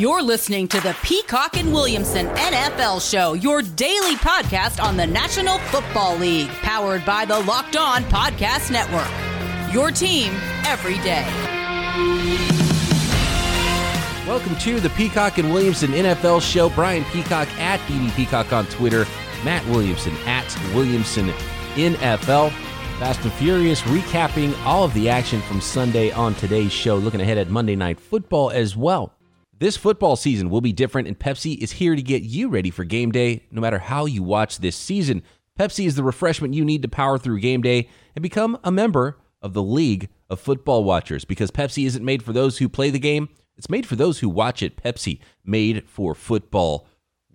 You're listening to the Peacock and Williamson NFL Show, your daily podcast on the National Football League, powered by the Locked On Podcast Network. Your team every day. Welcome to the Peacock and Williamson NFL Show. Brian Peacock at BD Peacock on Twitter, Matt Williamson at Williamson NFL. Fast and Furious recapping all of the action from Sunday on today's show, looking ahead at Monday Night Football as well. This football season will be different, and Pepsi is here to get you ready for game day no matter how you watch this season. Pepsi is the refreshment you need to power through game day and become a member of the League of Football Watchers because Pepsi isn't made for those who play the game, it's made for those who watch it. Pepsi, made for football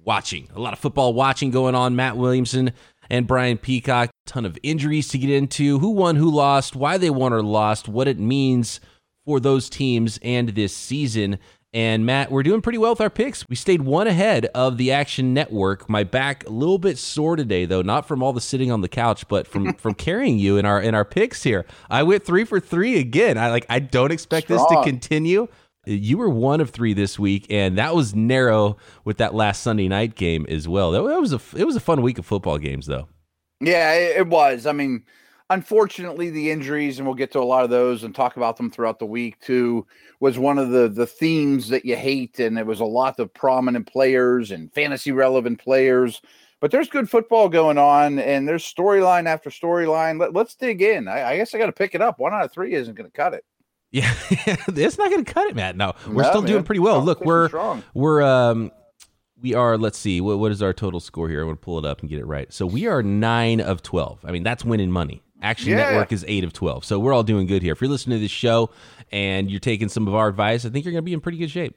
watching. A lot of football watching going on. Matt Williamson and Brian Peacock. Ton of injuries to get into. Who won, who lost, why they won or lost, what it means for those teams and this season. And Matt, we're doing pretty well with our picks. We stayed one ahead of the Action Network. My back a little bit sore today, though, not from all the sitting on the couch, but from from carrying you in our in our picks here. I went three for three again. I like I don't expect Strong. this to continue. You were one of three this week, and that was narrow with that last Sunday night game as well. That, was a it was a fun week of football games, though. Yeah, it was. I mean, unfortunately, the injuries, and we'll get to a lot of those and talk about them throughout the week too, was one of the the themes that you hate, and it was a lot of prominent players and fantasy relevant players. But there's good football going on, and there's storyline after storyline. Let, us dig in. I, I guess I got to pick it up. One out of three isn't going to cut it. Yeah, it's not going to cut it, Matt. No, we're no, still man. doing pretty well. Look, we're strong. we're um we are. Let's see, what what is our total score here? I want to pull it up and get it right. So we are nine of twelve. I mean, that's winning money. Action yeah. Network is eight of twelve. So we're all doing good here. If you're listening to this show and you're taking some of our advice, I think you're going to be in pretty good shape.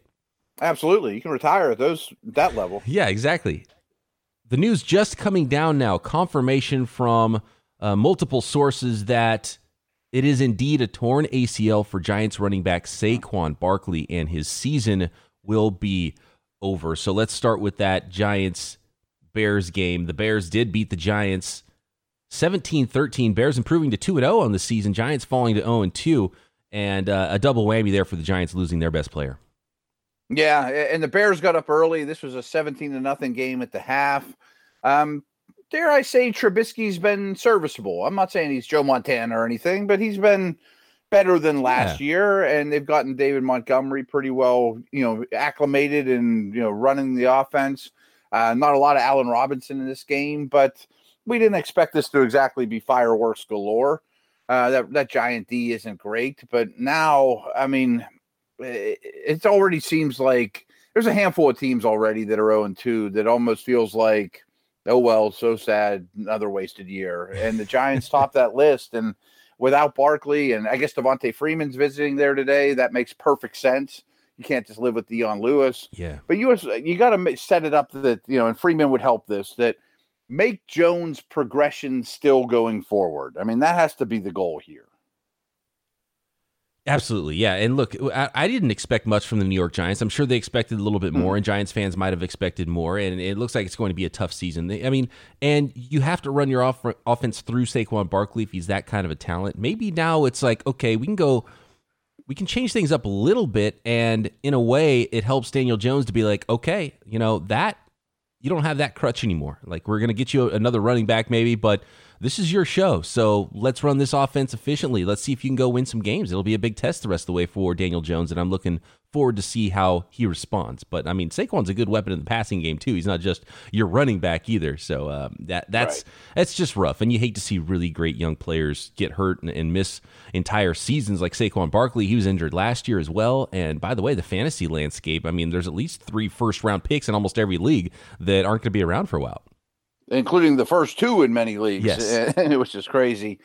Absolutely, you can retire at those that level. Yeah, exactly. The news just coming down now. Confirmation from uh, multiple sources that it is indeed a torn ACL for Giants running back Saquon Barkley, and his season will be over. So let's start with that Giants Bears game. The Bears did beat the Giants 17 13. Bears improving to 2 0 on the season. Giants falling to 0 2. And uh, a double whammy there for the Giants losing their best player. Yeah, and the Bears got up early. This was a 17 to nothing game at the half. Um, dare I say, Trubisky's been serviceable. I'm not saying he's Joe Montana or anything, but he's been better than last yeah. year. And they've gotten David Montgomery pretty well, you know, acclimated and you know running the offense. Uh, not a lot of Allen Robinson in this game, but we didn't expect this to exactly be fireworks galore. Uh, that that giant D isn't great, but now, I mean, it, it already seems like there's a handful of teams already that are 0 2 that almost feels like oh well, so sad, another wasted year. And the Giants top that list. And without Barkley, and I guess Devonta Freeman's visiting there today, that makes perfect sense. You can't just live with Dion Lewis. Yeah. But you you got to set it up that you know, and Freeman would help this that make Jones progression still going forward. I mean, that has to be the goal here. Absolutely, yeah. And look, I, I, didn't expect much from the New York Giants. I'm sure they expected a little bit more, mm-hmm. and Giants fans might have expected more. And it looks like it's going to be a tough season. I mean, and you have to run your off- offense through Saquon Barkley if he's that kind of a talent. Maybe now it's like, okay, we can go, we can change things up a little bit, and in a way, it helps Daniel Jones to be like, okay, you know that you don't have that crutch anymore. Like we're going to get you another running back, maybe, but this is your show. So let's run this offense efficiently. Let's see if you can go win some games. It'll be a big test the rest of the way for Daniel Jones, and I'm looking forward to see how he responds. But I mean, Saquon's a good weapon in the passing game too. He's not just your running back either. So um, that that's right. that's just rough, and you hate to see really great young players get hurt and, and, miss entire seasons like Saquon Barkley. He was injured last year as well. And by the way, the fantasy landscape. I mean, there's at least three first round picks in almost every league that aren't going to be around for a while including the first two in many leagues. Yes. It was just crazy.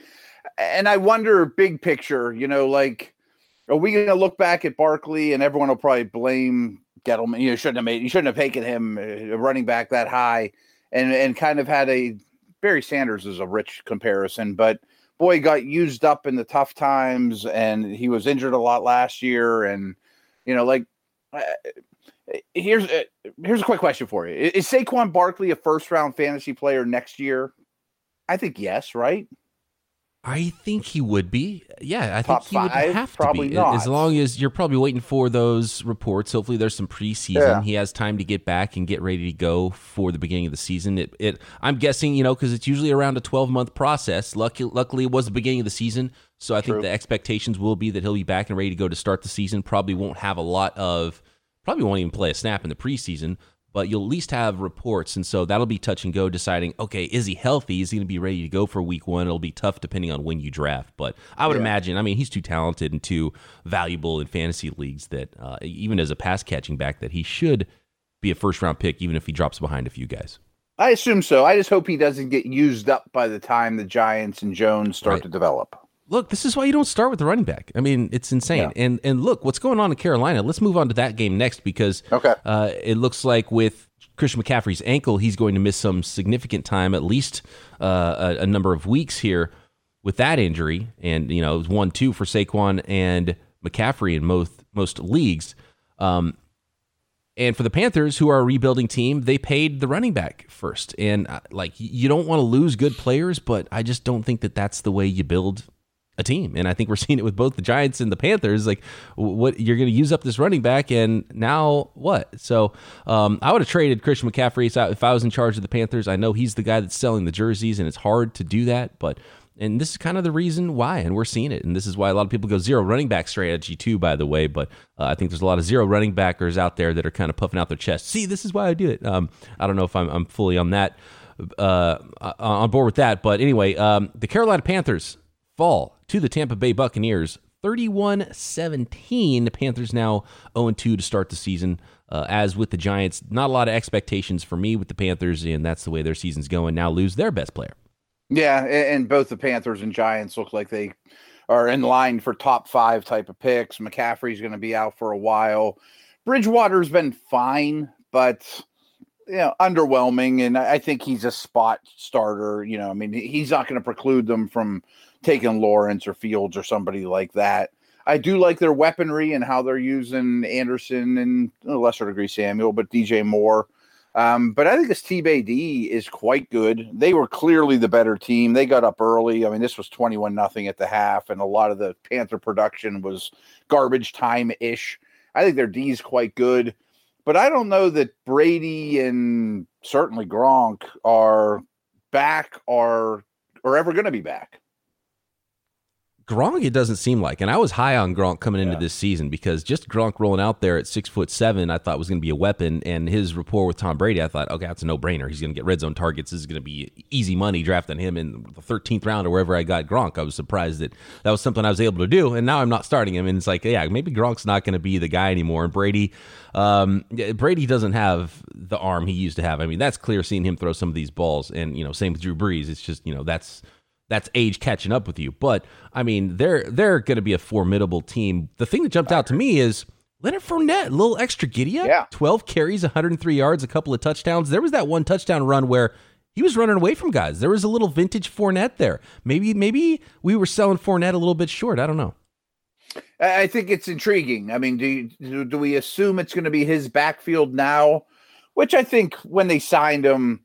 And I wonder, big picture, you know, like, are we going to look back at Barkley and everyone will probably blame Gettleman? You shouldn't have made, you shouldn't have taken him uh, running back that high, and and kind of had a Barry Sanders is a rich comparison, but boy, got used up in the tough times, and he was injured a lot last year, and you know, like Here's a, uh, here's a quick question for you: Is Saquon Barkley a first round fantasy player next year? I think yes, right? I think he would be. Yeah, I Top think he would five? have to be. not. As long as you're probably waiting for those reports. Hopefully, there's some preseason. Yeah. He has time to get back and get ready to go for the beginning of the season. It, it I'm guessing, you know, because it's usually around a 12 month process. Lucky, luckily, it was the beginning of the season, so I think the expectations will be that he'll be back and ready to go to start the season. Probably won't have a lot of, probably won't even play a snap in the preseason. But you'll at least have reports, and so that'll be touch and go. Deciding, okay, is he healthy? Is he going to be ready to go for week one? It'll be tough depending on when you draft. But I would Yeah. imagine. I mean, he's too talented and too valuable in fantasy leagues that uh, even as a pass catching back, that he should be a first round pick, even if he drops behind a few guys. I assume so. I just hope he doesn't get used up by the time the Giants and Jones start Right. to develop. Look, this is why you don't start with the running back. I mean, it's insane. And and look, what's going on in Carolina? Let's move on to that game next because Okay. uh, it looks like with Christian McCaffrey's ankle, he's going to miss some significant time, at least uh, a, a number of weeks here with that injury. And you know, it was one two for Saquon and McCaffrey in most most leagues. Um, and for the Panthers, who are a rebuilding team, they paid the running back first. And uh, like, you don't want to lose good players, but I just don't think that that's the way you build a team. And I think we're seeing it with both the Giants and the Panthers. Like, what you're going to use up this running back, and now what? So, um, I would have traded Christian McCaffrey if I- was in charge of the Panthers. I know he's the guy that's selling the jerseys, and it's hard to do that, but. And this is kind of the reason why, and we're seeing it. And this is why a lot of people go zero running back strategy too, by the way. But uh, I think there's a lot of zero running backers out there that are kind of puffing out their chest. See, this is why I do it. Um, I don't know if I'm, I'm fully on that, uh, on board with that. But anyway, um, the Carolina Panthers fall to the Tampa Bay Buccaneers 31 17. The Panthers now 0 2 to start the season. Uh, as with the Giants, not a lot of expectations for me with the Panthers, and that's the way their season's going. Now lose their best player. Yeah, and both the Panthers and Giants look like they are in line for top five type of picks. McCaffrey's going to be out for a while. Bridgewater's been fine, but you know, underwhelming. And I I think he's a spot starter. You know, I mean, he's not going to preclude them from taking Lawrence or Fields or somebody like that. I do like their weaponry and how they're using Anderson and a lesser degree Samuel, but DJ Moore. Um, but I think this TBD is quite good. They were clearly the better team. They got up early. I mean, this was 21 nothing at the half, and a lot of the Panther production was garbage time ish. I think their D is quite good, but I don't know that Brady and certainly Gronk are back or or ever going to be back. Gronk, it doesn't seem like, and I was high on Gronk coming into Yeah. this season because just Gronk rolling out there at six foot seven, I thought was going to be a weapon. And his rapport with Tom Brady, I thought, okay, that's a no brainer. He's going to get red zone targets. This is going to be easy money drafting him in the thirteenth round or wherever I got Gronk. I was surprised that that was something I was able to do, and now I'm not starting him. And it's like, yeah, maybe Gronk's not going to be the guy anymore. And Brady, um, Brady doesn't have the arm he used to have. I mean, that's clear seeing him throw some of these balls, and you know, same with Drew Brees. It's just you know that's that's age catching up with you. But I mean, they're they're going to be a formidable team. The thing that jumped out to me is Leonard Fournette, a little extra giddy up. Yeah. 12 carries, 103 yards, a couple of touchdowns. There was that one touchdown run where he was running away from guys. There was a little vintage Fournette there. Maybe maybe we were selling Fournette a little bit short. I don't know. I think it's intriguing. I mean, do you, do, do we assume it's going to be his backfield now? Which I think when they signed him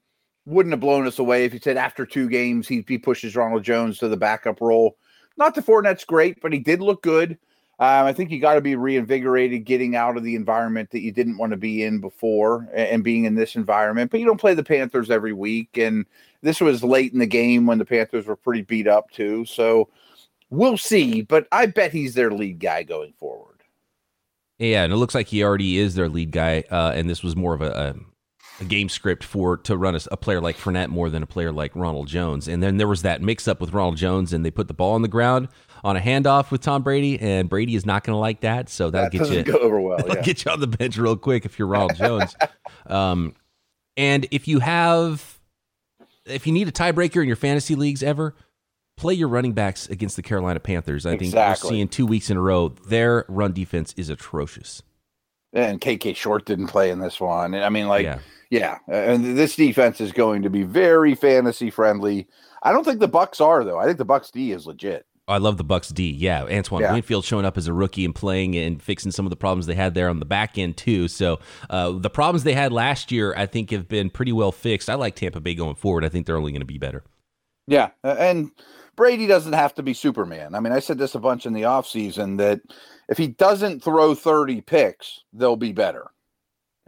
wouldn't have blown us away if he said after two games he, he pushes Ronald Jones to the backup role. Not that Fournette's great, but he did look good. Um, I think you got to be reinvigorated getting out of the environment that you didn't want to be in before a- and being in this environment. But you don't play the Panthers every week. And this was late in the game when the Panthers were pretty beat up, too. So we'll see. But I bet he's their lead guy going forward. Yeah, and it looks like he already is their lead guy. Uh, and this was more of a, a, game script for to run a, a player like Fournette more than a player like Ronald Jones. And then there was that mix up with Ronald Jones, and they put the ball on the ground on a handoff with Tom Brady, and Brady is not going to like that. So that'll That get you go over well. Yeah. get you on the bench real quick if you're Ronald Jones. um, and if you have, if you need a tiebreaker in your fantasy leagues ever, play your running backs against the Carolina Panthers. I think Exactly. we're seeing two weeks in a row their run defense is atrocious. and Kawann Short didn't play in this one. I mean, like, yeah. Yeah. and this defense is going to be very fantasy friendly. I don't think the Bucks are though. I think the Bucks D is legit. I love the Bucks D. Yeah, Antoine Yeah. Winfield showing up as a rookie and playing and fixing some of the problems they had there on the back end too. So uh, the problems they had last year, I think, have been pretty well fixed. I like Tampa Bay going forward. I think they're only going to be better. Yeah, and Brady doesn't have to be Superman. I mean, I said this a bunch in the offseason that if he doesn't throw 30 picks, they'll be better.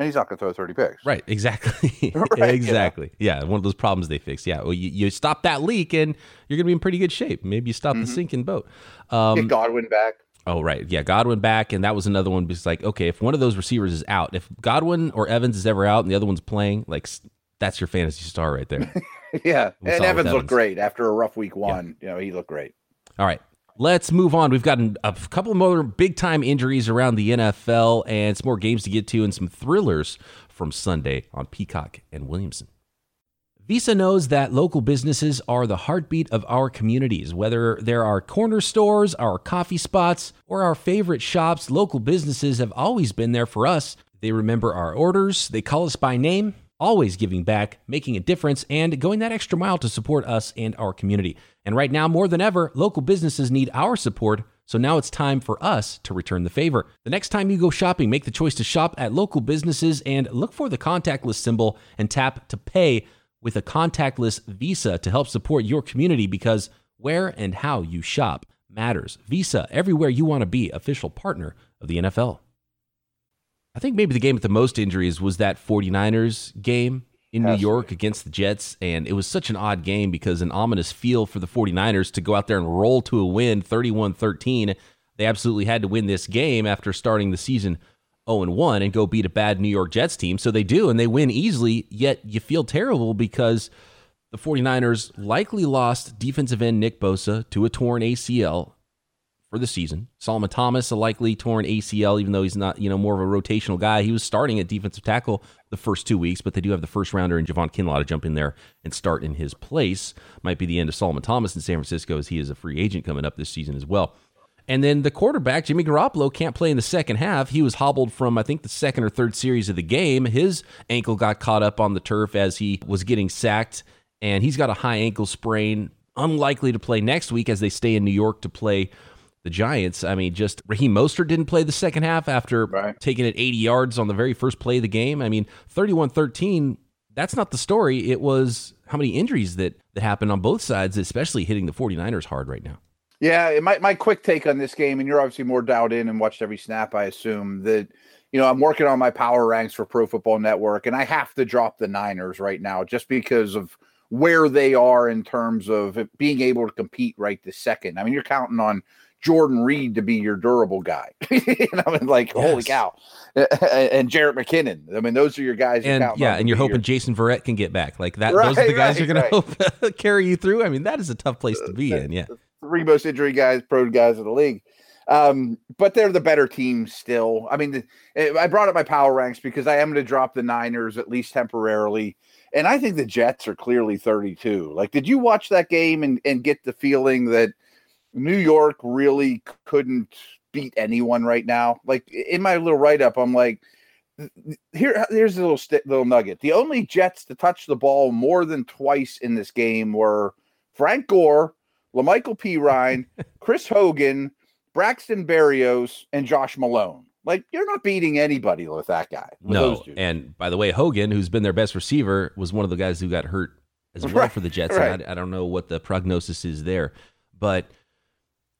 And he's not going to throw 30 picks. Right, exactly. right, exactly. Yeah. yeah. one of those problems they fixed. Yeah, well, you, you stop that leak and you're going to be in pretty good shape. Maybe you stop mm-hmm. the sinking boat. Um, Get Godwin back. Oh, right. Yeah, Godwin back. And that was another one because, like, okay, if one of those receivers is out, if Godwin or Evans is ever out and the other one's playing, like, that's your fantasy star right there. yeah. and Evans, Evans looked great after a rough week one. Yeah. You know, he looked great. All right. Let's move on. We've got a couple more big time injuries around the NFL and some more games to get to and some thrillers from Sunday on Peacock and Williamson. Visa knows that local businesses are the heartbeat of our communities. Whether there are corner stores, our coffee spots, or our favorite shops, local businesses have always been there for us. They remember our orders, they call us by name, always giving back, making a difference, and going that extra mile to support us and our community. And right now, more than ever, local businesses need our support. So now it's time for us to return the favor. The next time you go shopping, make the choice to shop at local businesses and look for the contactless symbol and tap to pay with a contactless Visa to help support your community because where and how you shop matters. Visa, everywhere you want to be, official partner of the NFL. I think maybe the game with the most injuries was that 49ers game in New York against the Jets. And it was such an odd game because an ominous feel for the 49ers to go out there and roll to a win 31 13. They absolutely had to win this game after starting the season 0 1 and go beat a bad New York Jets team. So they do, and they win easily, yet you feel terrible because the 49ers likely lost defensive end Nick Bosa to a torn ACL for the season. Solomon Thomas, a likely torn ACL, even though he's not, you know, more of a rotational guy. He was starting at defensive tackle the first two weeks, but they do have the first rounder and Javon Kinlaw to jump in there and start in his place. Might be the end of Solomon Thomas in San Francisco as he is a free agent coming up this season as well. And then the quarterback, Jimmy Garoppolo, can't play in the second half. He was hobbled from, I think, the second or third series of the game. His ankle got caught up on the turf as he was getting sacked, and he's got a high ankle sprain. Unlikely to play next week as they stay in New York to play the Giants. I mean, just Raheem Mostert didn't play the second half after right. taking it 80 yards on the very first play of the game. I mean, 31 13, that's not the story. It was how many injuries that, that happened on both sides, especially hitting the 49ers hard right now. Yeah, my, my quick take on this game, and you're obviously more dialed in and watched every snap, I assume, that, you know, I'm working on my power ranks for Pro Football Network, and I have to drop the Niners right now just because of where they are in terms of being able to compete right this second. I mean, you're counting on Jordan Reed to be your durable guy. you know, I mean, like, yes. holy cow. and Jerick McKinnon. I mean, those are your guys. And yeah, and you're hoping your... Jason Verrett can get back. Like that, right, those are the guys right, you're going right. to hope carry you through. I mean, that is a tough place to be in. Yeah. Three most injury guys, pro guys in the league. Um, but they're the better team still. I mean, the, eh, I brought up my power ranks because I am going to drop the Niners at least temporarily. And I think the Jets are clearly 32. Like, did you watch that game and, and get the feeling that – New York really couldn't beat anyone right now. Like in my little write up, I'm like, here, here's a little st- little nugget. The only Jets to touch the ball more than twice in this game were Frank Gore, La'Mical Perine, Chris Hogan, Braxton Berrios, and Josh Malone. Like you're not beating anybody with that guy. With no, and by the way, Hogan, who's been their best receiver, was one of the guys who got hurt as well right, for the Jets. Right. I, I don't know what the prognosis is there, but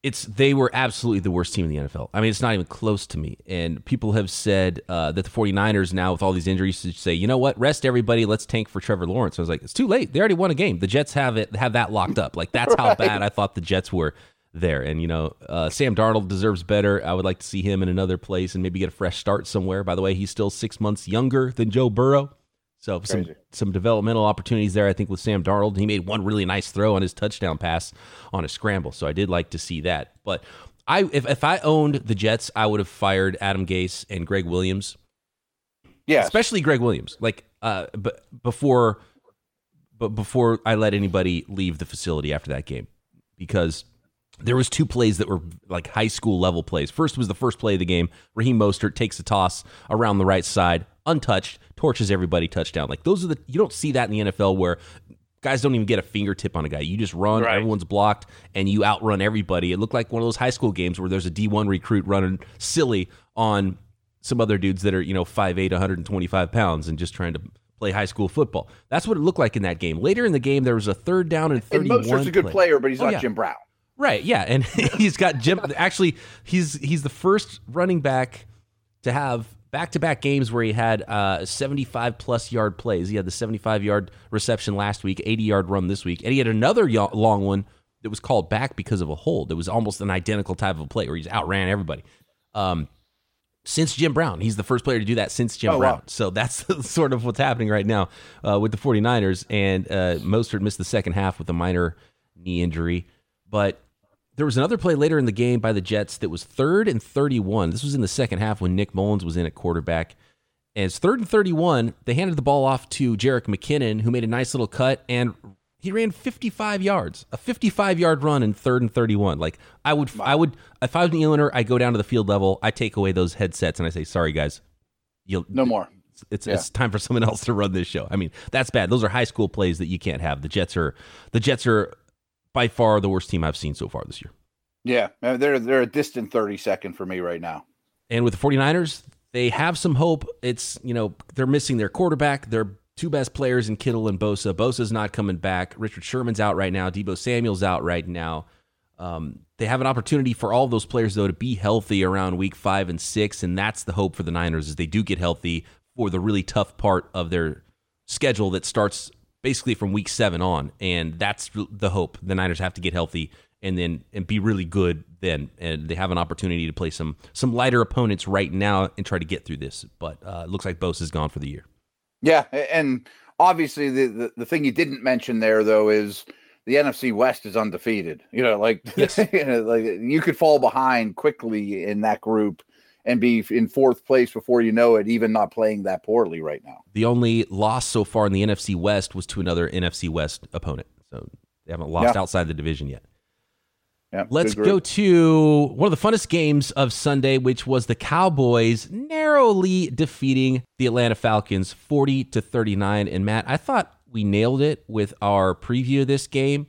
it's they were absolutely the worst team in the NFL. I mean, it's not even close to me. And people have said uh, that the 49ers now with all these injuries say, you know what, rest everybody, let's tank for Trevor Lawrence. I was like, it's too late. They already won a game. The Jets have it have that locked up. Like that's right. how bad I thought the Jets were there. And you know, uh, Sam Darnold deserves better. I would like to see him in another place and maybe get a fresh start somewhere. By the way, he's still six months younger than Joe Burrow. So Crazy. some some developmental opportunities there, I think, with Sam Darnold. He made one really nice throw on his touchdown pass on a scramble. So I did like to see that. But I if, if I owned the Jets, I would have fired Adam Gase and Gregg Williams. Yeah. Especially Gregg Williams. Like uh but before but before I let anybody leave the facility after that game. Because there was two plays that were like high school level plays. First was the first play of the game. Raheem Mostert takes a toss around the right side, untouched, torches everybody, touchdown. Like those are the you don't see that in the NFL where guys don't even get a fingertip on a guy. You just run, right. everyone's blocked, and you outrun everybody. It looked like one of those high school games where there's a D1 recruit running silly on some other dudes that are, you know, 5'8, 125 pounds and just trying to play high school football. That's what it looked like in that game. Later in the game, there was a third down and 31. And Mostert's a good play. player, but he's Oh, not yeah. Jim Brown. Right, yeah, and he's got Jim. Actually, he's he's the first running back to have back-to-back games where he had uh, 75 plus yard plays. He had the 75 yard reception last week, 80 yard run this week, and he had another y- long one that was called back because of a hold. It was almost an identical type of play where he's outran everybody. Um, since Jim Brown, he's the first player to do that since Jim Oh, Brown. wow. So that's sort of what's happening right now uh, with the 49ers. And uh, Mostert missed the second half with a minor knee injury. But there was another play later in the game by the Jets that was third and 31. This was in the second half when Nick Mullens was in at quarterback. And it's third and 31. They handed the ball off to Jerick McKinnon, who made a nice little cut, and he ran 55 yards, a 55 yard run in third and 31. Like I would, I would, if I was the owner, I go down to the field level, I take away those headsets, and I say, "Sorry, guys, you No more. it's it's time for someone else to run this show." I mean, that's bad. Those are high school plays that you can't have. The Jets are, the Jets are by far the worst team I've seen so far this year. Yeah, uh, they're they're a distant thirty second for me right now. And with the 49ers, they have some hope. It's, you know, they're missing their quarterback, their two best players in Kittle and Bosa. Bosa's not coming back. Richard Sherman's out right now. Debo Samuel's out right now. Um, they have an opportunity for all those players, though, to be healthy around week five and six. And that's the hope for the Niners is they do get healthy for the really tough part of their schedule that starts basically from week seven on. And that's the hope. The Niners have to get healthy and then and be really good then and they have an opportunity to play some some lighter opponents right now and try to get through this but uh, it looks like Bosa is gone for the year Yeah, and obviously the, the the thing you didn't mention there though is the NFC West is undefeated. You know, like Yes. you know, like you could fall behind quickly in that group and be in fourth place before you know it, even not playing that poorly right now. the only loss so far in the NFC West was to another NFC West opponent so they haven't lost Yeah. outside the division yet Yeah, Let's go to one of the funnest games of Sunday, which was the Cowboys narrowly defeating the Atlanta Falcons 40 to 39. And Matt, I thought we nailed it with our preview of this game.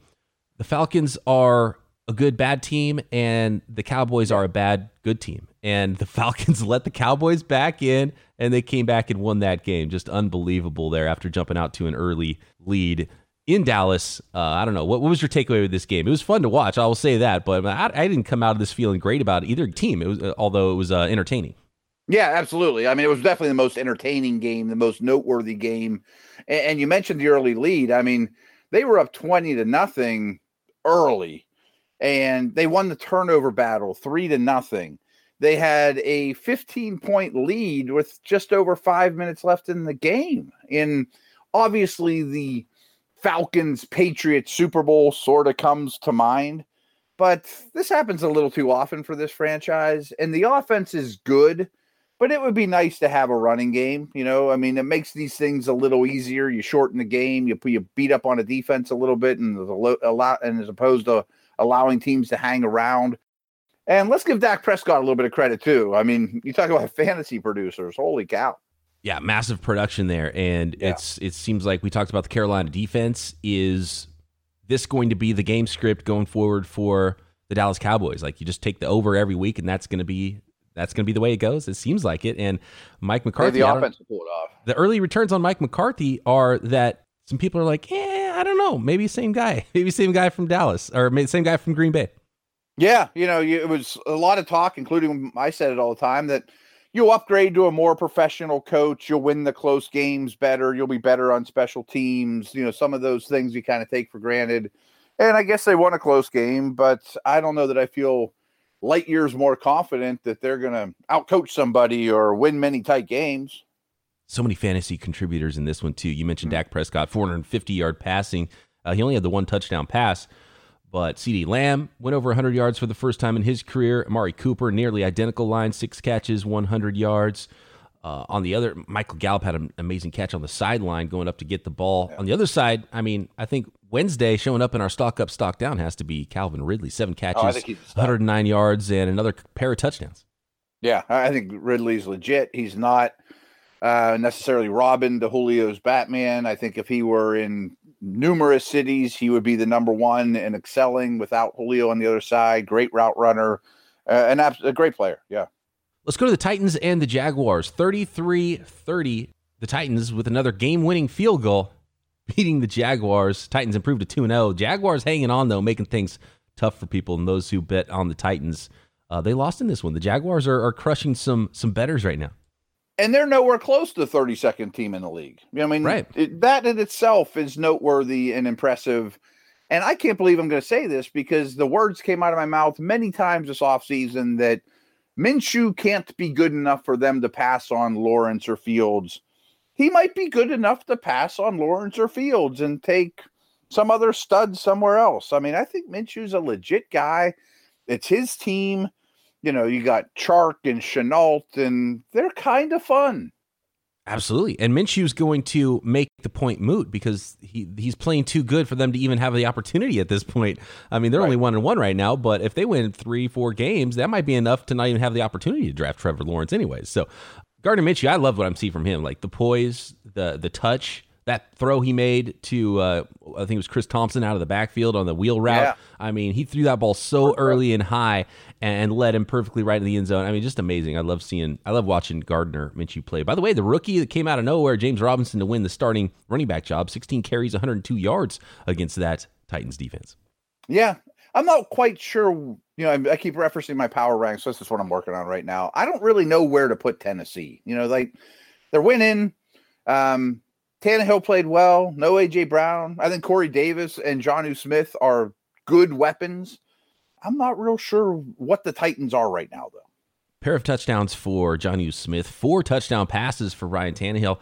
The Falcons are a good bad team, and the Cowboys are a bad good team. And the Falcons let the Cowboys back in, and they came back and won that game. Just unbelievable there after jumping out to an early lead in Dallas. Uh, I don't know. What, what was your takeaway with this game? It was fun to watch. I will say that, but I, I didn't come out of this feeling great about either team. It was, uh, although it was uh, entertaining. Yeah, absolutely. I mean, it was definitely the most entertaining game, the most noteworthy game. And, and you mentioned the early lead. I mean, they were up 20 to nothing early, and they won the turnover battle three to nothing. They had a 15 point lead with just over five minutes left in the game. And obviously, the Falcons Patriots Super Bowl sort of comes to mind, but this happens a little too often for this franchise. And the offense is good, but it would be nice to have a running game. You know, I mean, it makes these things a little easier. You shorten the game, you you beat up on a defense a little bit, and a lo- a lot, and as opposed to allowing teams to hang around. And let's give Dak Prescott a little bit of credit too. I mean, you talk about fantasy producers. Holy cow! Yeah, massive production there, and Yeah. it's it seems like we talked about the Carolina defense. Is this going to be the game script going forward for the Dallas Cowboys? Like you just take the over every week, and that's going to be that's going to be the way it goes. It seems like it. And Mike McCarthy, the offense will pull it off. the early returns on Mike McCarthy are that some people are like, yeah, I don't know, maybe same guy, maybe same guy from Dallas, or same guy from Green Bay. Yeah, you know, it was a lot of talk, including I said it all the time that you'll upgrade to a more professional coach, you'll win the close games better, you'll be better on special teams. You know, some of those things you kind of take for granted. And I guess they won a close game, but I don't know that I feel light years more confident that they're going to outcoach somebody or win many tight games. So many fantasy contributors in this one too. You mentioned Mhm. Dak Prescott, 450 yard passing. Uh, he only had the one touchdown pass, but CeeDee Lamb went over 100 yards for the first time in his career. Amari Cooper, nearly identical line, six catches, 100 yards. Uh, on the other, Michael Gallup had an amazing catch on the sideline going up to get the ball. On the other side, I mean, I think Wednesday showing up in our stock up, stock down has to be Calvin Ridley. Seven catches, Oh, I think he's a stud. 109 yards, and another pair of touchdowns. Yeah, I think Ridley's legit. He's not uh, necessarily Robin to Julio's Batman. I think if he were in numerous cities, he would be the number one and excelling without Julio on the other side. Great route runner, uh, an abs- a great player. Yeah. Let's go to the Titans and the Jaguars. 33 30. the Titans with another game winning field goal, beating the Jaguars. Titans improved to 2 0. Jaguars hanging on, though, making things tough for people and those who bet on the Titans. Uh, they lost in this one. The Jaguars are, are crushing some some betters right now. And they're nowhere close to the 32nd team in the league. I mean, right. It, that in itself is noteworthy and impressive. And I can't believe I'm going to say this because the words came out of my mouth many times this offseason that Minshew can't be good enough for them to pass on Lawrence or Fields. He might be good enough to pass on Lawrence or Fields and take some other stud somewhere else. I mean, I think Minshew's a legit guy. It's his team. You know, you got Chark and Shenault, and they're kind of fun. Absolutely. And Minshew's going to make the point moot because he he's playing too good for them to even have the opportunity at this point. I mean, they're right. only one and one right now, but if they win three, four games, that might be enough to not even have the opportunity to draft Trevor Lawrence anyways. So Gardner Minshew, I love what I'm seeing from him. Like the poise, the the touch, that throw he made to uh, I think it was Chris Thompson out of the backfield on the wheel route. Yeah. I mean, he threw that ball so early and high and led him perfectly right in the end zone. I mean, just amazing. I love seeing, I love watching Gardner Minshew play. By the way, the rookie that came out of nowhere, James Robinson, to win the starting running back job, 16 carries, 102 yards against that Titans defense. Yeah, I'm not quite sure. You know, I, keep referencing my power ranks. So this is what I'm working on right now. I don't really know where to put Tennessee. You know, like they're winning. Um, Tannehill played well. No AJ Brown. I think Corey Davis and Jonnu Smith are good weapons. I'm not real sure what the Titans are right now, though. Pair of touchdowns for Jonnu Smith, four touchdown passes for Ryan Tannehill.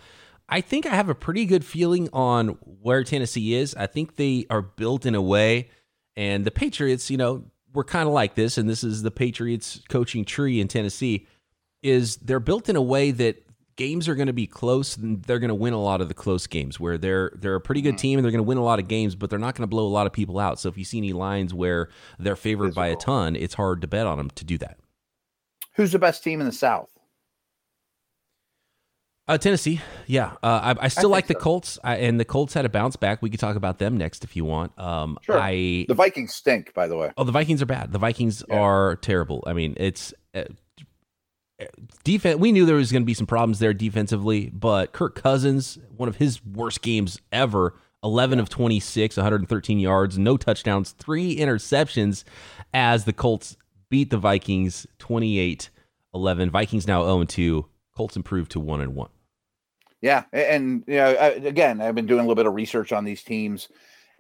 I think I have a pretty good feeling on where Tennessee is. I think they are built in a way, and the Patriots, you know, we're kind of like this, and this is the Patriots coaching tree in Tennessee. Is they're built in a way that games are going to be close and they're going to win a lot of the close games where they're they're a pretty good mm-hmm. team and they're going to win a lot of games but they're not going to blow a lot of people out so if you see any lines where they're favored Physical. by a ton it's hard to bet on them to do that who's the best team in the south uh, Tennessee, yeah. Uh, I, I, still I like the Colts, I, and the Colts had a bounce back. We could talk about them next if you want. Um, sure. I the Vikings stink, by the way. Oh, the Vikings are bad. The Vikings yeah. are terrible. I mean, it's uh, defense we knew there was going to be some problems there defensively but kirk cousins one of his worst games ever 11 of 26 113 yards no touchdowns three interceptions as the colts beat the vikings 28 11 vikings now 0 2 colts improved to 1 and 1 yeah and you know again i've been doing a little bit of research on these teams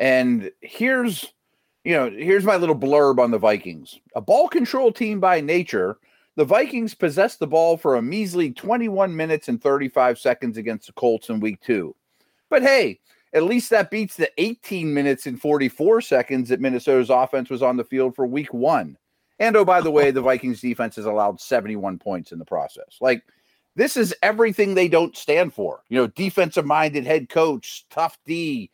and here's you know here's my little blurb on the vikings. A ball control team by nature the Vikings possessed the ball for a measly 21 minutes and 35 seconds against the Colts in week two. But hey, at least that beats the 18 minutes and 44 seconds that Minnesota's offense was on the field for week one. And oh, by the way, the Vikings defense has allowed 71 points in the process. Like, this is everything they don't stand for. You know, defensive minded head coach, tough D,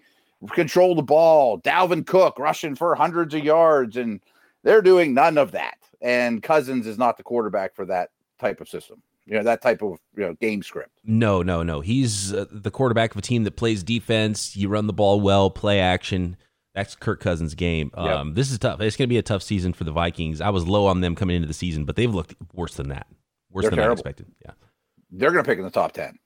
control the ball, Dalvin Cook rushing for hundreds of yards, and they're doing none of that and Cousins is not the quarterback for that type of system. You know that type of you know game script. No, no, no. He's uh, the quarterback of a team that plays defense. You run the ball well, play action. That's Kirk Cousins' game. Um, yep. This is tough. It's going to be a tough season for the Vikings. I was low on them coming into the season, but they've looked worse than that. Worse They're than terrible. I expected. Yeah, they're going to pick in the top ten.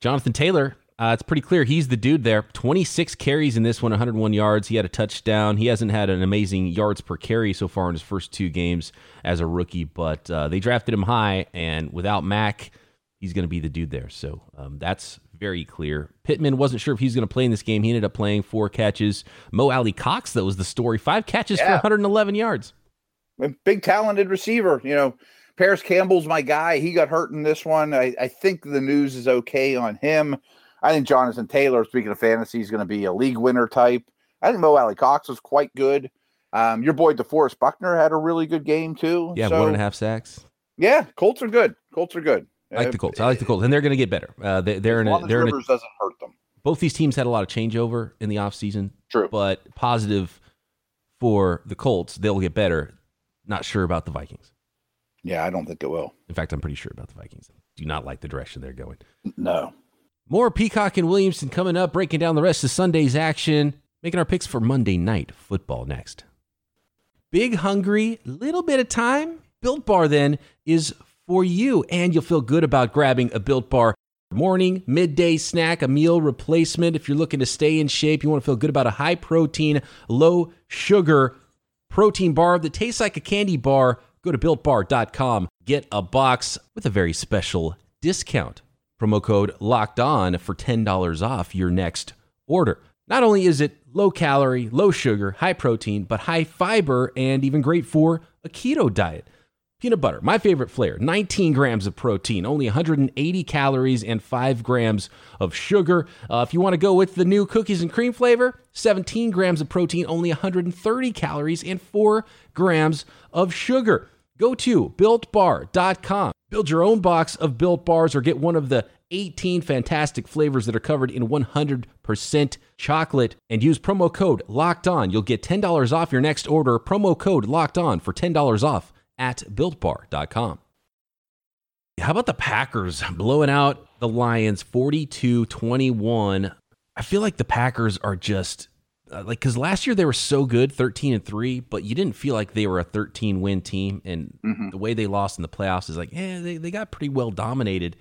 Jonathan Taylor uh, it's pretty clear he's the dude there. 26 carries in this one, 101 yards. He had a touchdown. He hasn't had an amazing yards per carry so far in his first two games as a rookie, but uh, they drafted him high, and without Mack, he's going to be the dude there. So um, that's very clear. Pittman wasn't sure if he's going to play in this game. He ended up playing four catches. Mo Alie-Cox, that was the story. Five catches yeah. for 111 yards. Big talented receiver. You know, Parris Campbell's my guy. He got hurt in this one. I, I think the news is okay on him. I think Jonathan Taylor, speaking of fantasy, is going to be a league winner type. I think Mo Alie-Cox was quite good. Um, your boy DeForest Buckner had a really good game too. Yeah, so, one and a half sacks. Yeah, Colts are good. Colts are good. I like the Colts. I like the Colts, and they're going to get better. Uh, they, are in a. They're Rivers in a, doesn't hurt them. Both these teams had a lot of changeover in the offseason. True, but positive for the Colts. They'll get better. Not sure about the Vikings. Yeah, I don't think it will. In fact, I'm pretty sure about the Vikings. Do not like the direction they're going. No. More Peacock and Williamson coming up, breaking down the rest of Sunday's action, making our picks for Monday night football next. Big hungry, little bit of time. Built Bar then is for you, and you'll feel good about grabbing a Built Bar morning, midday snack, a meal replacement. If you're looking to stay in shape, you want to feel good about a high protein, low sugar protein bar that tastes like a candy bar, go to builtbar.com. Get a box with a very special discount. Promo code locked on for $10 off your next order. Not only is it low calorie, low sugar, high protein, but high fiber and even great for a keto diet. Peanut butter, my favorite flavor, 19 grams of protein, only 180 calories, and 5 grams of sugar. Uh, if you want to go with the new cookies and cream flavor, 17 grams of protein, only 130 calories, and 4 grams of sugar. Go to builtbar.com. Build your own box of built bars or get one of the 18 fantastic flavors that are covered in 100% chocolate and use promo code locked on. You'll get $10 off your next order. Promo code locked on for $10 off at builtbar.com. How about the Packers blowing out the Lions 42 21? I feel like the Packers are just uh, like because last year they were so good 13 and 3 but you didn't feel like they were a 13 win team and mm-hmm. the way they lost in the playoffs is like yeah they, they got pretty well dominated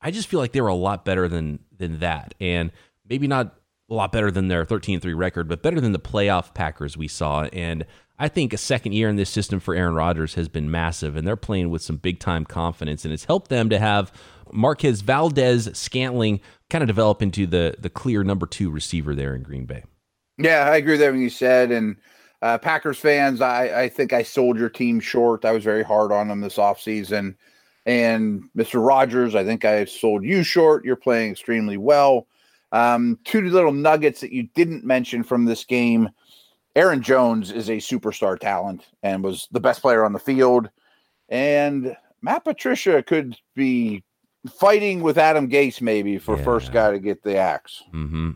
i just feel like they were a lot better than than that and maybe not a lot better than their 13 3 record but better than the playoff packers we saw and I think a second year in this system for Aaron Rodgers has been massive, and they're playing with some big time confidence, and it's helped them to have Marquez Valdes-Scantling kind of develop into the the clear number two receiver there in Green Bay. Yeah, I agree with everything you said, and uh, Packers fans, I, I think I sold your team short. I was very hard on them this offseason. And Mr. Rogers, I think I sold you short. You're playing extremely well. Um, two little nuggets that you didn't mention from this game Aaron Jones is a superstar talent and was the best player on the field. And Matt Patricia could be fighting with Adam Gase maybe for yeah. first guy to get the axe. Mm-hmm.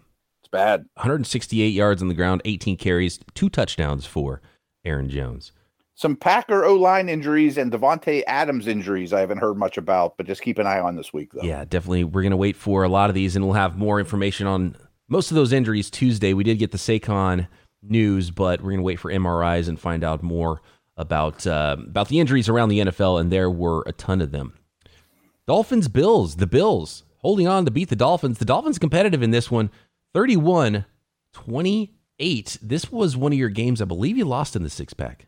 It's bad. 168 yards on the ground, 18 carries, two touchdowns for Aaron Jones. Some Packer O line injuries and Davante Adams injuries I haven't heard much about, but just keep an eye on this week though. Yeah, definitely. We're gonna wait for a lot of these, and we'll have more information on most of those injuries Tuesday. We did get the Saquon news, but we're going to wait for MRIs and find out more about uh, about the injuries around the NFL, and there were a ton of them. Dolphins, Bills, the Bills holding on to beat the Dolphins. The Dolphins competitive in this one, 31 28. This was one of your games, I believe you lost in the six pack.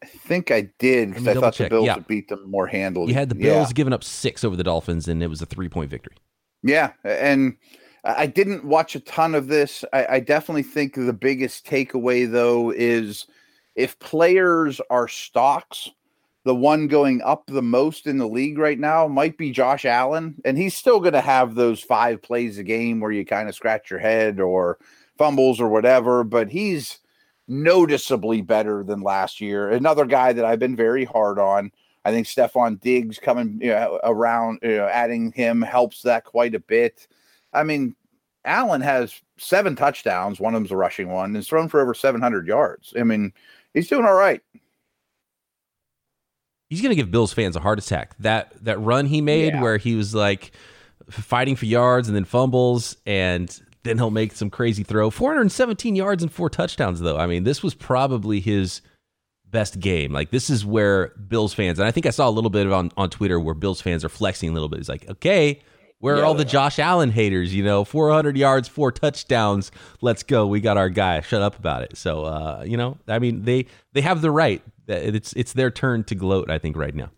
I think I did because I thought check. the Bills yeah. would beat them more handily. You had the Bills yeah. giving up six over the Dolphins, and it was a three point victory. Yeah, and I didn't watch a ton of this. I, I, definitely think the biggest takeaway, though, is if players are stocks, the one going up the most in the league right now might be Josh Allen. And he's still going to have those five plays a game where you kind of scratch your head or fumbles or whatever, but he's noticeably better than last year. Another guy that I've been very hard on. I think Stefon Diggs coming you know, around, you know, adding him helps that quite a bit. I mean, Allen has seven touchdowns. One of them's a rushing one, and thrown for over 700 yards. I mean, he's doing all right. He's going to give Bills fans a heart attack. That that run he made yeah. where he was like fighting for yards and then fumbles and then he'll make some crazy throw. 417 yards and four touchdowns though. I mean, this was probably his best game. Like this is where Bills fans, and I think I saw a little bit on, on Twitter where Bills fans are flexing a little bit. It's like, okay, where yeah, are all the Josh Allen haters? You know, 400 yards, four touchdowns. Let's go. We got our guy. Shut up about it. So, uh, you know, I mean, they they have the right. It's it's their turn to gloat. I think right now.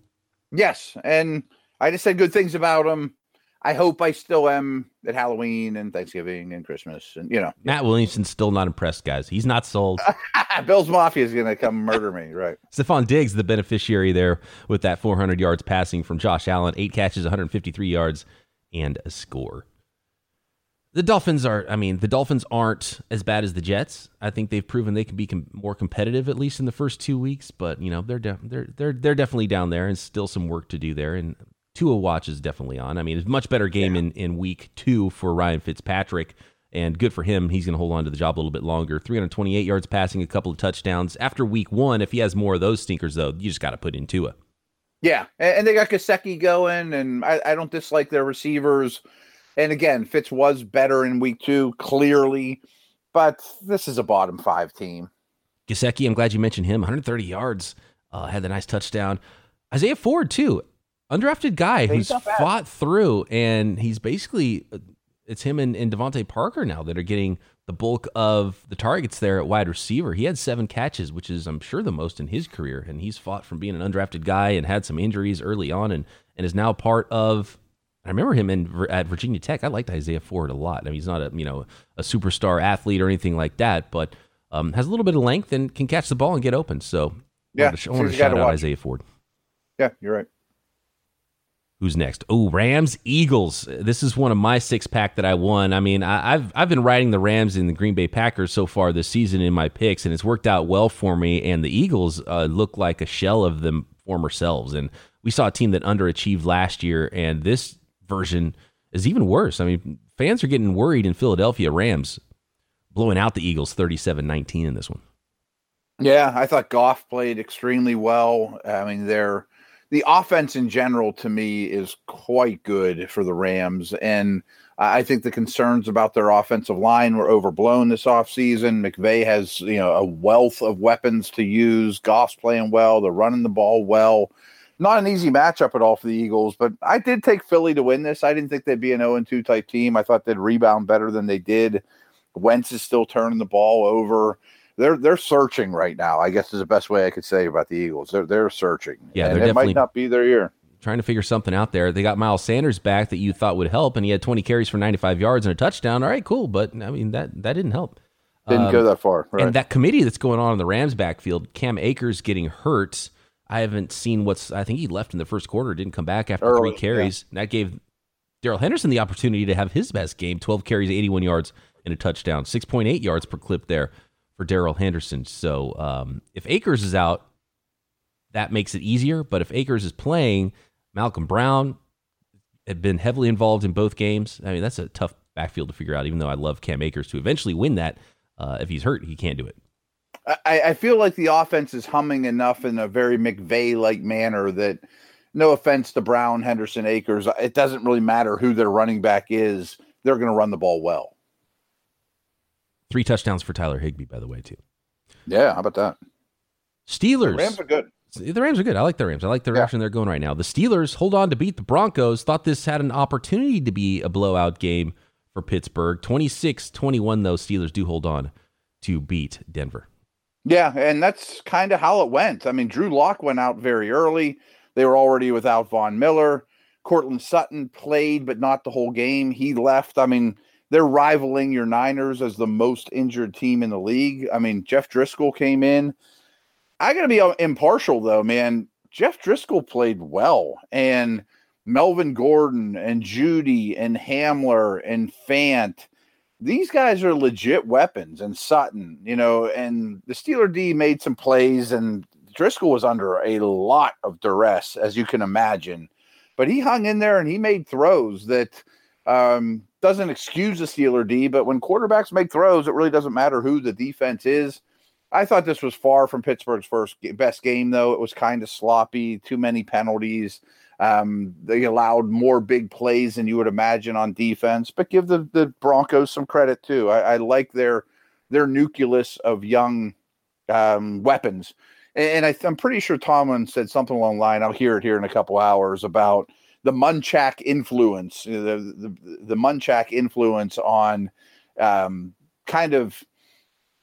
Yes, and I just said good things about him. I hope I still am at Halloween and Thanksgiving and Christmas and you know. Matt Williamson's still not impressed, guys. He's not sold. Bill's Mafia is going to come murder me, right? Stefon Diggs, the beneficiary there with that 400 yards passing from Josh Allen, eight catches, 153 yards and a score. The Dolphins are, I mean, the Dolphins aren't as bad as the Jets. I think they've proven they can be com- more competitive at least in the first two weeks, but you know they're de- they're they're they're definitely down there and still some work to do there. And Tua watch is definitely on. I mean, it's a much better game yeah. in in week two for Ryan Fitzpatrick, and good for him. He's going to hold on to the job a little bit longer. 328 yards passing, a couple of touchdowns after week one. If he has more of those stinkers, though, you just got to put in Tua. Yeah, and, they got Gesicki going, and I, I don't dislike their receivers. And again, Fitz was better in week two, clearly, but this is a bottom five team. Gesicki, I'm glad you mentioned him. 130 yards, uh, had the nice touchdown. Isaiah Ford too. undrafted guy who's fought through, and he's basically uh, it's him and, and DeVante Parker now that are getting the bulk of the targets there at wide receiver. He had seven catches, which is I'm sure the most in his career, and he's fought from being an undrafted guy and had some injuries early on, and and is now part of. I remember him in at Virginia Tech. I liked Isaiah Ford a lot. I mean, he's not a you know a superstar athlete or anything like that, but um, has a little bit of length and can catch the ball and get open. So yeah, I wanted to, I wanted to shout out watch. Isaiah Ford. Yeah, you're right. Who's next? Oh, Rams Eagles. This is one of my six pack that I won. I mean, I, have I've been riding the Rams and the Green Bay Packers so far this season in my picks, and it's worked out well for me. And the Eagles uh, look like a shell of them former selves. And we saw a team that underachieved last year, and this version is even worse. I mean, fans are getting worried in Philadelphia. Rams blowing out the Eagles 37-19 in this one. Yeah, I thought Goff played extremely well. I mean, they're the offense in general to me is quite good for the Rams. And I think the concerns about their offensive line were overblown this offseason. McVay has, you know, a wealth of weapons to use. Goff's playing well. They're running the ball well. Not an easy matchup at all for the Eagles, but I did take Philly to win this. I didn't think they'd be an 0 2 type team. I thought they'd rebound better than they did. Wentz is still turning the ball over they're they're searching right now. I guess is the best way I could say about the Eagles. They're they're searching. Yeah, and it might not be their year. Trying to figure something out there. They got Miles Sanders back that you thought would help, and he had 20 carries for 95 yards and a touchdown. All right, cool, but I mean that that didn't help. Didn't um, go that far. Right. And that committee that's going on in the Rams backfield, Cam Akers getting hurt. I haven't seen what's. I think he left in the first quarter, didn't come back after Early, three carries. Yeah. that gave Darrell Henderson the opportunity to have his best game 12 carries, 81 yards, and a touchdown, 6.8 yards per clip there for Darrell Henderson. So um, if Akers is out, that makes it easier. But if Akers is playing, Malcolm Brown had been heavily involved in both games. I mean, that's a tough backfield to figure out. Even though I love Cam Akers to eventually win that, uh, if he's hurt, he can't do it. I, I feel like the offense is humming enough in a very McVay like manner that. No offense to Brown, Henderson, Akers. It doesn't really matter who their running back is. They're going to run the ball well. Three touchdowns for Tyler Higbee, by the way, too. Yeah, how about that? Steelers. The Rams are good. The Rams are good. I like the Rams. I like the direction yeah. they're going right now. The Steelers hold on to beat the Broncos. Thought this had an opportunity to be a blowout game for Pittsburgh. 26 21, though. Steelers do hold on to beat Denver. Yeah, and that's kind of how it went. I mean, Drew Lock went out very early. They were already without Von Miller. Courtland Sutton played, but not the whole game. He left. I mean, they're rivaling your Niners as the most injured team in the league. I mean, Jeff Driskel came in. I got to be uh, impartial though, man. Jeff Driskel played well, and Melvin Gordon and Jeudy and Hamler and Fant. These guys are legit weapons, and Sutton, you know, and the Steeler D made some plays, and Driskel was under a lot of duress, as you can imagine. But he hung in there and he made throws that um, doesn't excuse the Steeler D, but when quarterbacks make throws, it really doesn't matter who the defense is. I thought this was far from Pittsburgh's first best game, though. It was kind of sloppy, too many penalties. Um, they allowed more big plays than you would imagine on defense, but give the, the Broncos some credit too. I, I like their their nucleus of young um, weapons, and, I, am pretty sure Tomlin said something along the line. I'll hear it here in a couple hours about the Munchak influence, the the, the Munchak influence on um, kind of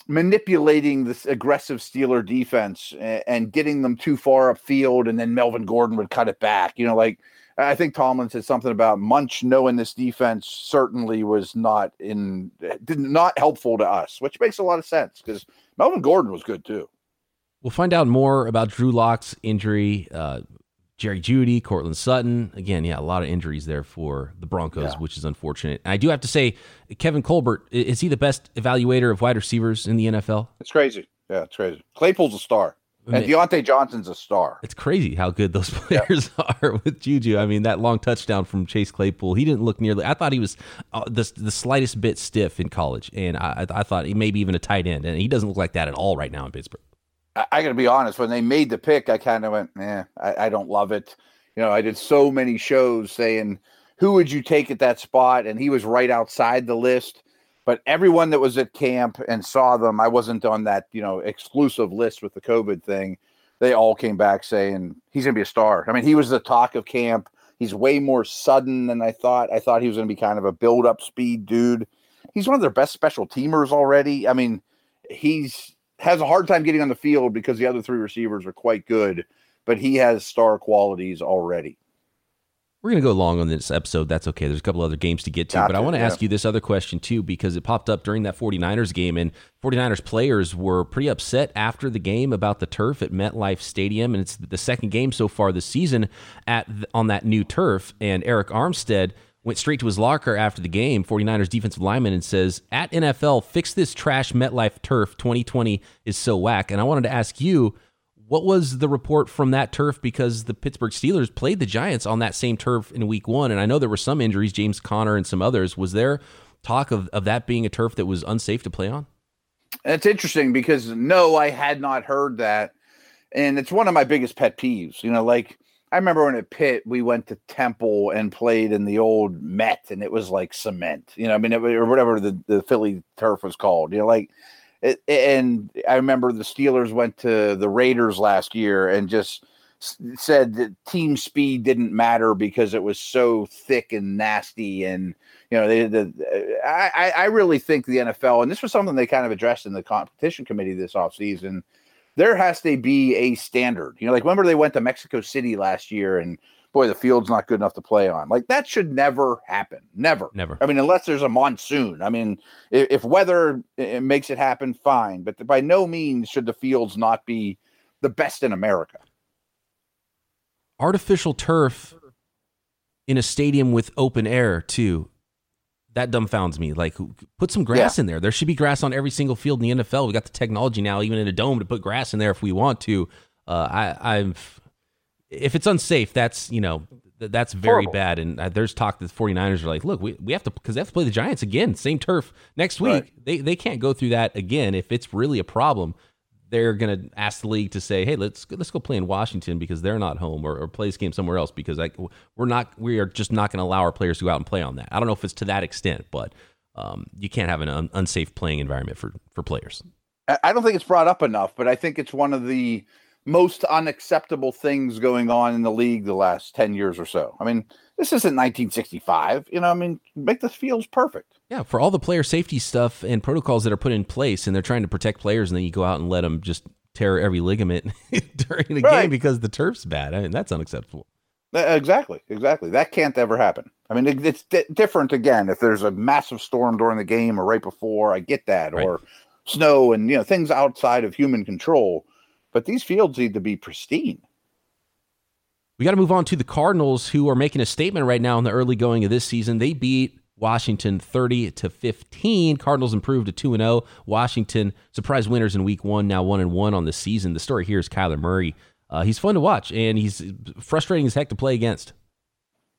manipulating this aggressive Steeler defense and, getting them too far upfield, and then Melvin Gordon would cut it back. You know, like I think Tomlin said something about Munch knowing this defense certainly was not in did not helpful to us, which makes a lot of sense because Melvin Gordon was good too. We'll find out more about Drew Lock's injury. Uh, Jerry Jeudy, Courtland Sutton. Again, yeah, a lot of injuries there for the Broncos, yeah. which is unfortunate. And I do have to say, Kevin Colbert, is he the best evaluator of wide receivers in the NFL? It's crazy. Yeah, it's crazy. Claypool's a star. And Diontae Johnson's a star. It's crazy how good those players yeah. are with Juju. I mean, that long touchdown from Chase Claypool, he didn't look nearly. I thought he was uh, the, the slightest bit stiff in college, and I, I thought he maybe even a tight end, and he doesn't look like that at all right now in Pittsburgh. I, got to be honest. When they made the pick, I kind of went, "Eh, I, I don't love it." You know, I did so many shows saying, "Who would you take at that spot?" And he was right outside the list. But everyone that was at camp and saw them, I wasn't on that you know exclusive list with the COVID thing. they all came back saying he's going to be a star. I mean, he was the talk of camp. He's way more sudden than I thought. I thought he was going to be kind of a build up speed dude. He's one of their best special teamers already. I mean, he's has a hard time getting on the field because the other three receivers are quite good, but he has star qualities already. We're going to go long on this episode. That's okay. There's a couple other games to get to, Got but I want to yeah. ask you this other question too, because it popped up during that 49ers game, and 49ers players were pretty upset after the game about the turf at MetLife Stadium. And it's the second game so far this season at on that new turf. And Arik Armstead went straight to his locker after the game, 49ers defensive lineman, and says, At NFL, fix this trash MetLife turf. 2020 is so whack. And I wanted to ask you, what was the report from that turf? Because the Pittsburgh Steelers played the Giants on that same turf in week one. And I know there were some injuries, James Conner and some others. Was there talk of, of that being a turf that was unsafe to play on? That's interesting because no, I had not heard that. And it's one of my biggest pet peeves. You know, like I remember when at Pitt, we went to Temple and played in the old Met, and it was like cement, you know, I mean, it, or whatever the, the Philly turf was called, you know, like it, and I remember the Steelers went to the Raiders last year and just said that team speed didn't matter because it was so thick and nasty and you know they, the, I, I really think the NFL and this was something they kind of addressed in the competition committee this offseason there has to be a standard you know like remember they went to Mexico City last year and boy, the field's not good enough to play on. Like that should never happen. Never. Never. I mean, unless there's a monsoon. I mean, if, if weather it makes it happen, fine. But by no means should the fields not be the best in America. Artificial turf in a stadium with open air too. That dumbfounds me. Like, put some grass yeah. in there. There should be grass on every single field in the NFL. We got the technology now, even in a dome, to put grass in there if we want to. Uh, I, I've if it's unsafe, that's you know that's very Horrible. bad. And uh, there's talk that the 49ers are like, look, we, we have to because they have to play the Giants again, same turf next week. Right. They they can't go through that again. If it's really a problem, they're gonna ask the league to say, hey, let's let's go play in Washington because they're not home, or, or play this game somewhere else because like we're not we are just not going to allow our players to go out and play on that. I don't know if it's to that extent, but um, you can't have an un- unsafe playing environment for for players. I don't think it's brought up enough, but I think it's one of the most unacceptable things going on in the league the last 10 years or so. I mean, this isn't 1965. You know, I mean, make the fields perfect. Yeah, for all the player safety stuff and protocols that are put in place, and they're trying to protect players, and then you go out and let them just tear every ligament during the right. game because the turf's bad. I mean, that's unacceptable. Exactly, exactly. That can't ever happen. I mean, it, it's di- different again if there's a massive storm during the game or right before. I get that, right. or snow and you know things outside of human control but these fields need to be pristine. We got to move on to the Cardinals, who are making a statement right now in the early going of this season. They beat Washington 30 to 15. Cardinals improved to 2 and 0. Washington surprise winners in week 1, now 1 and 1 on the season. The story here is Kyler Murray. Uh, he's fun to watch and he's frustrating as heck to play against.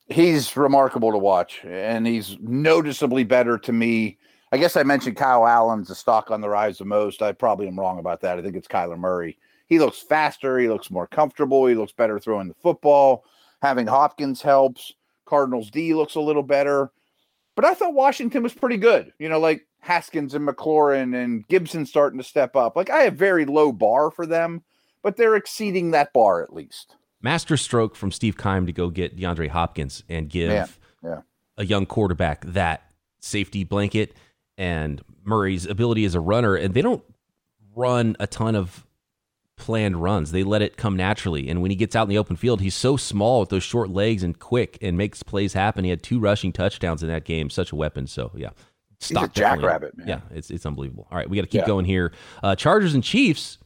He's remarkable to watch and he's noticeably better to me. I guess I mentioned Kyle Allen's the stock on the rise the most. I probably am wrong about that. I think it's Kyler Murray. He looks faster. He looks more comfortable. He looks better throwing the football. Having Hopkins helps. Cardinals D looks a little better. But I thought Washington was pretty good. You know, like Haskins and McLaurin and Gibson starting to step up. Like I have very low bar for them, but they're exceeding that bar at least. Master stroke from Steve Keim to go get DeAndre Hopkins and give yeah. a young quarterback that safety blanket and Murray's ability as a runner. And they don't run a ton of planned runs. They let it come naturally. And when he gets out in the open field, he's so small with those short legs and quick and makes plays happen. He had two rushing touchdowns in that game. Such a weapon. So yeah. Stock he's a jackrabbit, man. Yeah, it's it's unbelievable. All right, we got to keep yeah. going here. Uh, Chargers and Chiefs.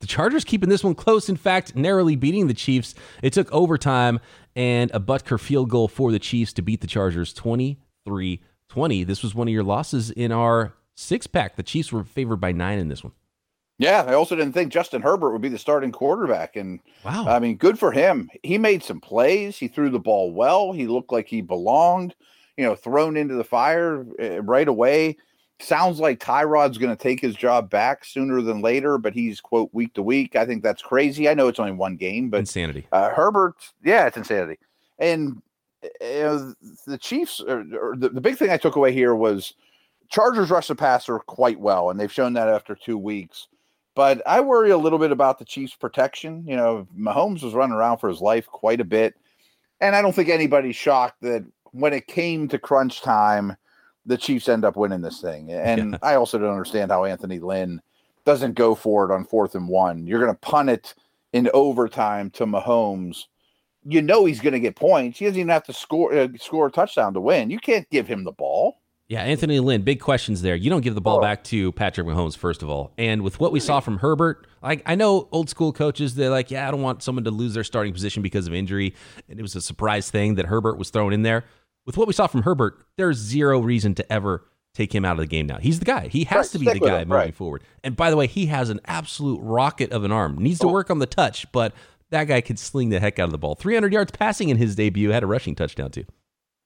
The Chargers keeping this one close. In fact, narrowly beating the Chiefs. It took overtime and a Butker field goal for the Chiefs to beat the Chargers 23 20. This was one of your losses in our six pack. The Chiefs were favored by nine in this one. Yeah, I also didn't think Justin Herbert would be the starting quarterback. And wow, I mean, good for him. He made some plays. He threw the ball well. He looked like he belonged. You know, thrown into the fire eh, right away. Sounds like Tyrod's going to take his job back sooner than later, but he's quote week to week. I think that's crazy. I know it's only one game, but insanity. Uh, Herbert, yeah, it's insanity. And uh, the Chiefs, or, or the, the big thing I took away here was Chargers rush the passer quite well, and they've shown that after two weeks but I worry a little bit about the Chiefs' protection. You know, Mahomes was running around for his life quite a bit. And I don't think anybody's shocked that when it came to crunch time, the Chiefs end up winning this thing. And yeah. I also don't understand how Anthony Lynn doesn't go for it on fourth and one. You're going to punt it in overtime to Mahomes. You know he's going to get points. He doesn't even have to score uh, score a touchdown to win. You can't give him the ball. Yeah, Anthony Lynn, big questions there. You don't give the ball oh. back to Patrick Mahomes, first of all. And with what we saw from Herbert, like I know old school coaches, they're like, yeah, I don't want someone to lose their starting position because of injury. And it was a surprise thing that Herbert was thrown in there. With what we saw from Herbert, there's zero reason to ever take him out of the game now. He's the guy. He has right, to be the guy him, moving right. forward. And by the way, he has an absolute rocket of an arm. Needs to oh. work on the touch, but that guy can sling the heck out of the ball. 300 yards passing in his debut, had a rushing touchdown too.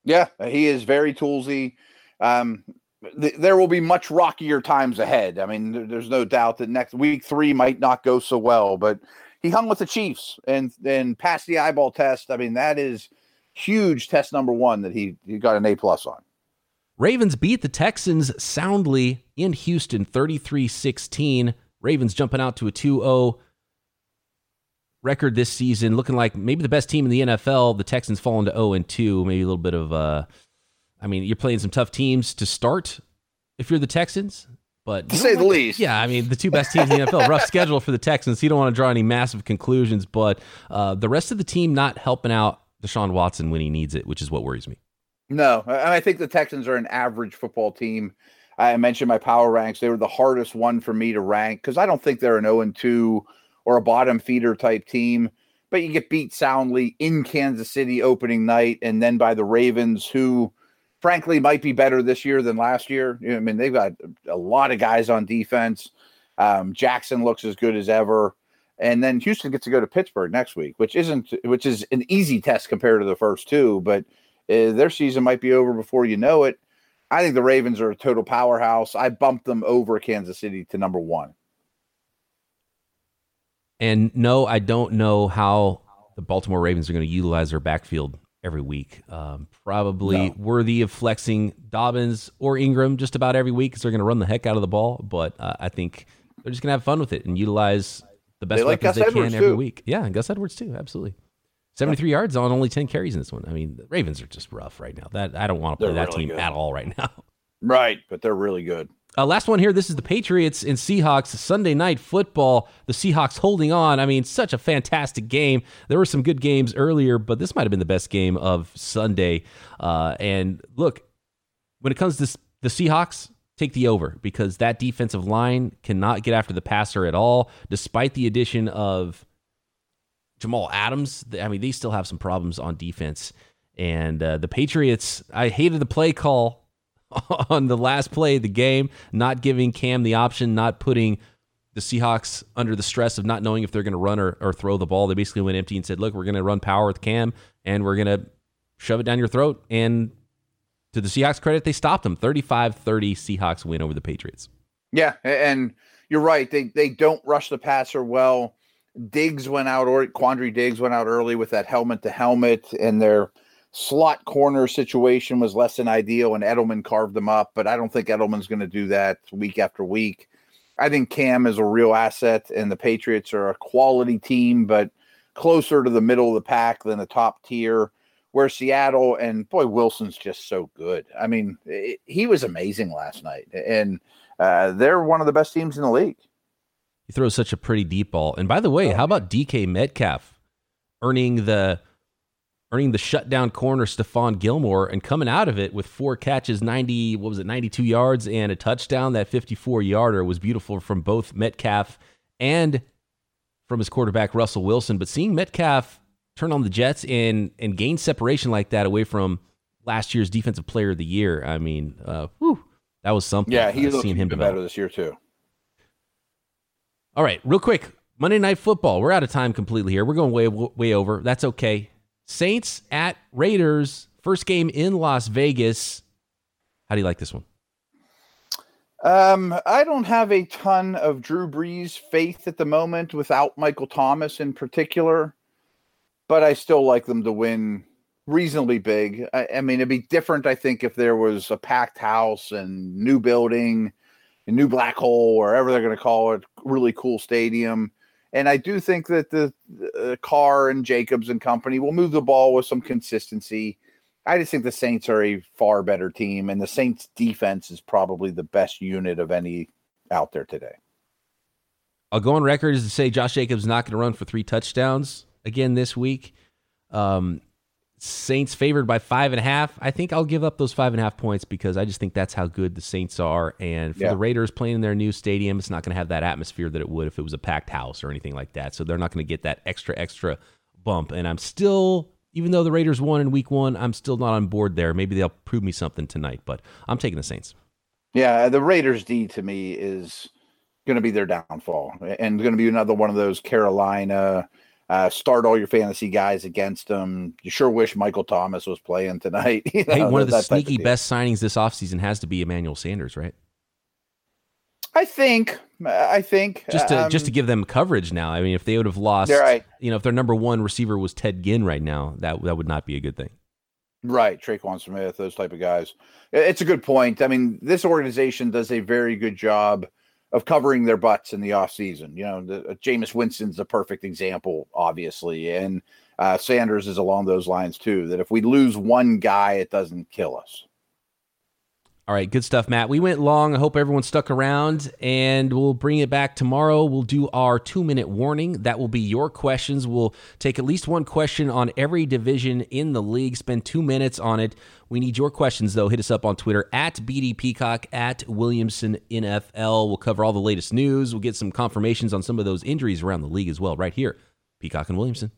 Yeah, he is very toolsy. Um, th- there will be much rockier times ahead. I mean, th- there's no doubt that next week three might not go so well, but he hung with the Chiefs and and passed the eyeball test. I mean, that is huge test number one that he, he got an A plus on. Ravens beat the Texans soundly in Houston 33 16. Ravens jumping out to a 2 0 record this season, looking like maybe the best team in the NFL. The Texans falling to 0 2. Maybe a little bit of uh, I mean, you're playing some tough teams to start if you're the Texans, but to say the least. Yeah, I mean, the two best teams in the NFL. Rough schedule for the Texans. You don't want to draw any massive conclusions, but uh, the rest of the team not helping out Deshaun Watson when he needs it, which is what worries me. No, I think the Texans are an average football team. I mentioned my power ranks. They were the hardest one for me to rank because I don't think they're an 0 2 or a bottom feeder type team. But you get beat soundly in Kansas City opening night and then by the Ravens, who frankly might be better this year than last year. I mean, they've got a lot of guys on defense. Um, Jackson looks as good as ever. And then Houston gets to go to Pittsburgh next week, which isn't which is an easy test compared to the first two, but uh, their season might be over before you know it. I think the Ravens are a total powerhouse. I bumped them over Kansas City to number one. And no, I don't know how the Baltimore Ravens are going to utilize their backfield every week. Um, probably no. worthy of flexing Dobbins or Ingram just about every week because they're going to run the heck out of the ball. But uh, I think they're just going to have fun with it and utilize the best they like weapons Gus they Edwards can every week. Yeah, and Gus Edwards too. Absolutely. 73 yeah. yards on only 10 carries in this one. I mean, the Ravens are just rough right now. That I don't want to play they're that really team good. at all right now. Right, but they're really good. Uh, last one here. This is the Patriots and Seahawks Sunday night football. The Seahawks holding on. I mean, such a fantastic game. There were some good games earlier, but this might have been the best game of Sunday. Uh, and look, when it comes to the Seahawks, take the over because that defensive line cannot get after the passer at all, despite the addition of Jamal Adams. I mean, they still have some problems on defense. And uh, the Patriots, I hated the play call on the last play of the game, not giving Cam the option, not putting the Seahawks under the stress of not knowing if they're going to run or, or throw the ball. They basically went empty and said, look, we're going to run power with Cam and we're going to shove it down your throat. And to the Seahawks credit, they stopped them. 35 30 Seahawks win over the Patriots. Yeah. And you're right. They, they don't rush the passer well. Diggs went out, or Quandre Diggs went out early with that helmet to helmet, and they're slot corner situation was less than ideal, and Edelman carved them up. But I don't think Edelman's going to do that week after week. I think Cam is a real asset, and the Patriots are a quality team, but closer to the middle of the pack than the top tier. Where Seattle and boy Wilson's just so good. I mean, it, he was amazing last night, and uh, they're one of the best teams in the league. He throws such a pretty deep ball. And by the way, oh, how about DK Metcalf earning the earning the shutdown corner Stephon Gilmore and coming out of it with four catches, 90, what was it, 92 yards and a touchdown. That 54 yarder was beautiful from both Metcalf and from his quarterback, Russell Wilson. But seeing Metcalf turn on the Jets and, and gain separation like that away from last year's defensive player of the year, I mean, uh, whew, that was something. Yeah, he's uh, seen him better this year, too. All right, real quick. Monday Night Football. We're out of time completely here. We're going way way over. That's okay. Saints at Raiders, first game in Las Vegas. How do you like this one? Um, I don't have a ton of Drew Brees faith at the moment without Michael Thomas in particular, but I still like them to win reasonably big. I, I mean, it'd be different, I think, if there was a packed house and new building a new black hole, wherever they're going to call it, really cool stadium. And I do think that the, the Carr and Jacobs and company will move the ball with some consistency. I just think the Saints are a far better team, and the Saints defense is probably the best unit of any out there today. I'll go on record as to say Josh Jacobs is not going to run for three touchdowns again this week. Um, Saints favored by five and a half. I think I'll give up those five and a half points because I just think that's how good the Saints are. And for yeah. the Raiders playing in their new stadium, it's not going to have that atmosphere that it would if it was a packed house or anything like that. So they're not going to get that extra, extra bump. And I'm still, even though the Raiders won in week one, I'm still not on board there. Maybe they'll prove me something tonight, but I'm taking the Saints. Yeah, the Raiders D to me is going to be their downfall and going to be another one of those Carolina uh, start all your fantasy guys against them. You sure wish Michael Thomas was playing tonight. You know, hey, one of the sneaky of best signings this offseason has to be Emmanuel Sanders, right? I think. I think just to um, just to give them coverage now. I mean, if they would have lost, right. you know, if their number one receiver was Ted Ginn right now, that that would not be a good thing. Right, Tre'Quan Smith, those type of guys. It's a good point. I mean, this organization does a very good job of covering their butts in the off season. You know, the, uh, Jameis Winston's a perfect example, obviously, and uh, Sanders is along those lines too. That if we lose one guy, it doesn't kill us. All right, good stuff, Matt. We went long. I hope everyone stuck around, and we'll bring it back tomorrow. We'll do our two minute warning. That will be your questions. We'll take at least one question on every division in the league, spend two minutes on it. We need your questions, though. Hit us up on Twitter at BD Peacock, at Williamson NFL. We'll cover all the latest news. We'll get some confirmations on some of those injuries around the league as well, right here. Peacock and Williamson.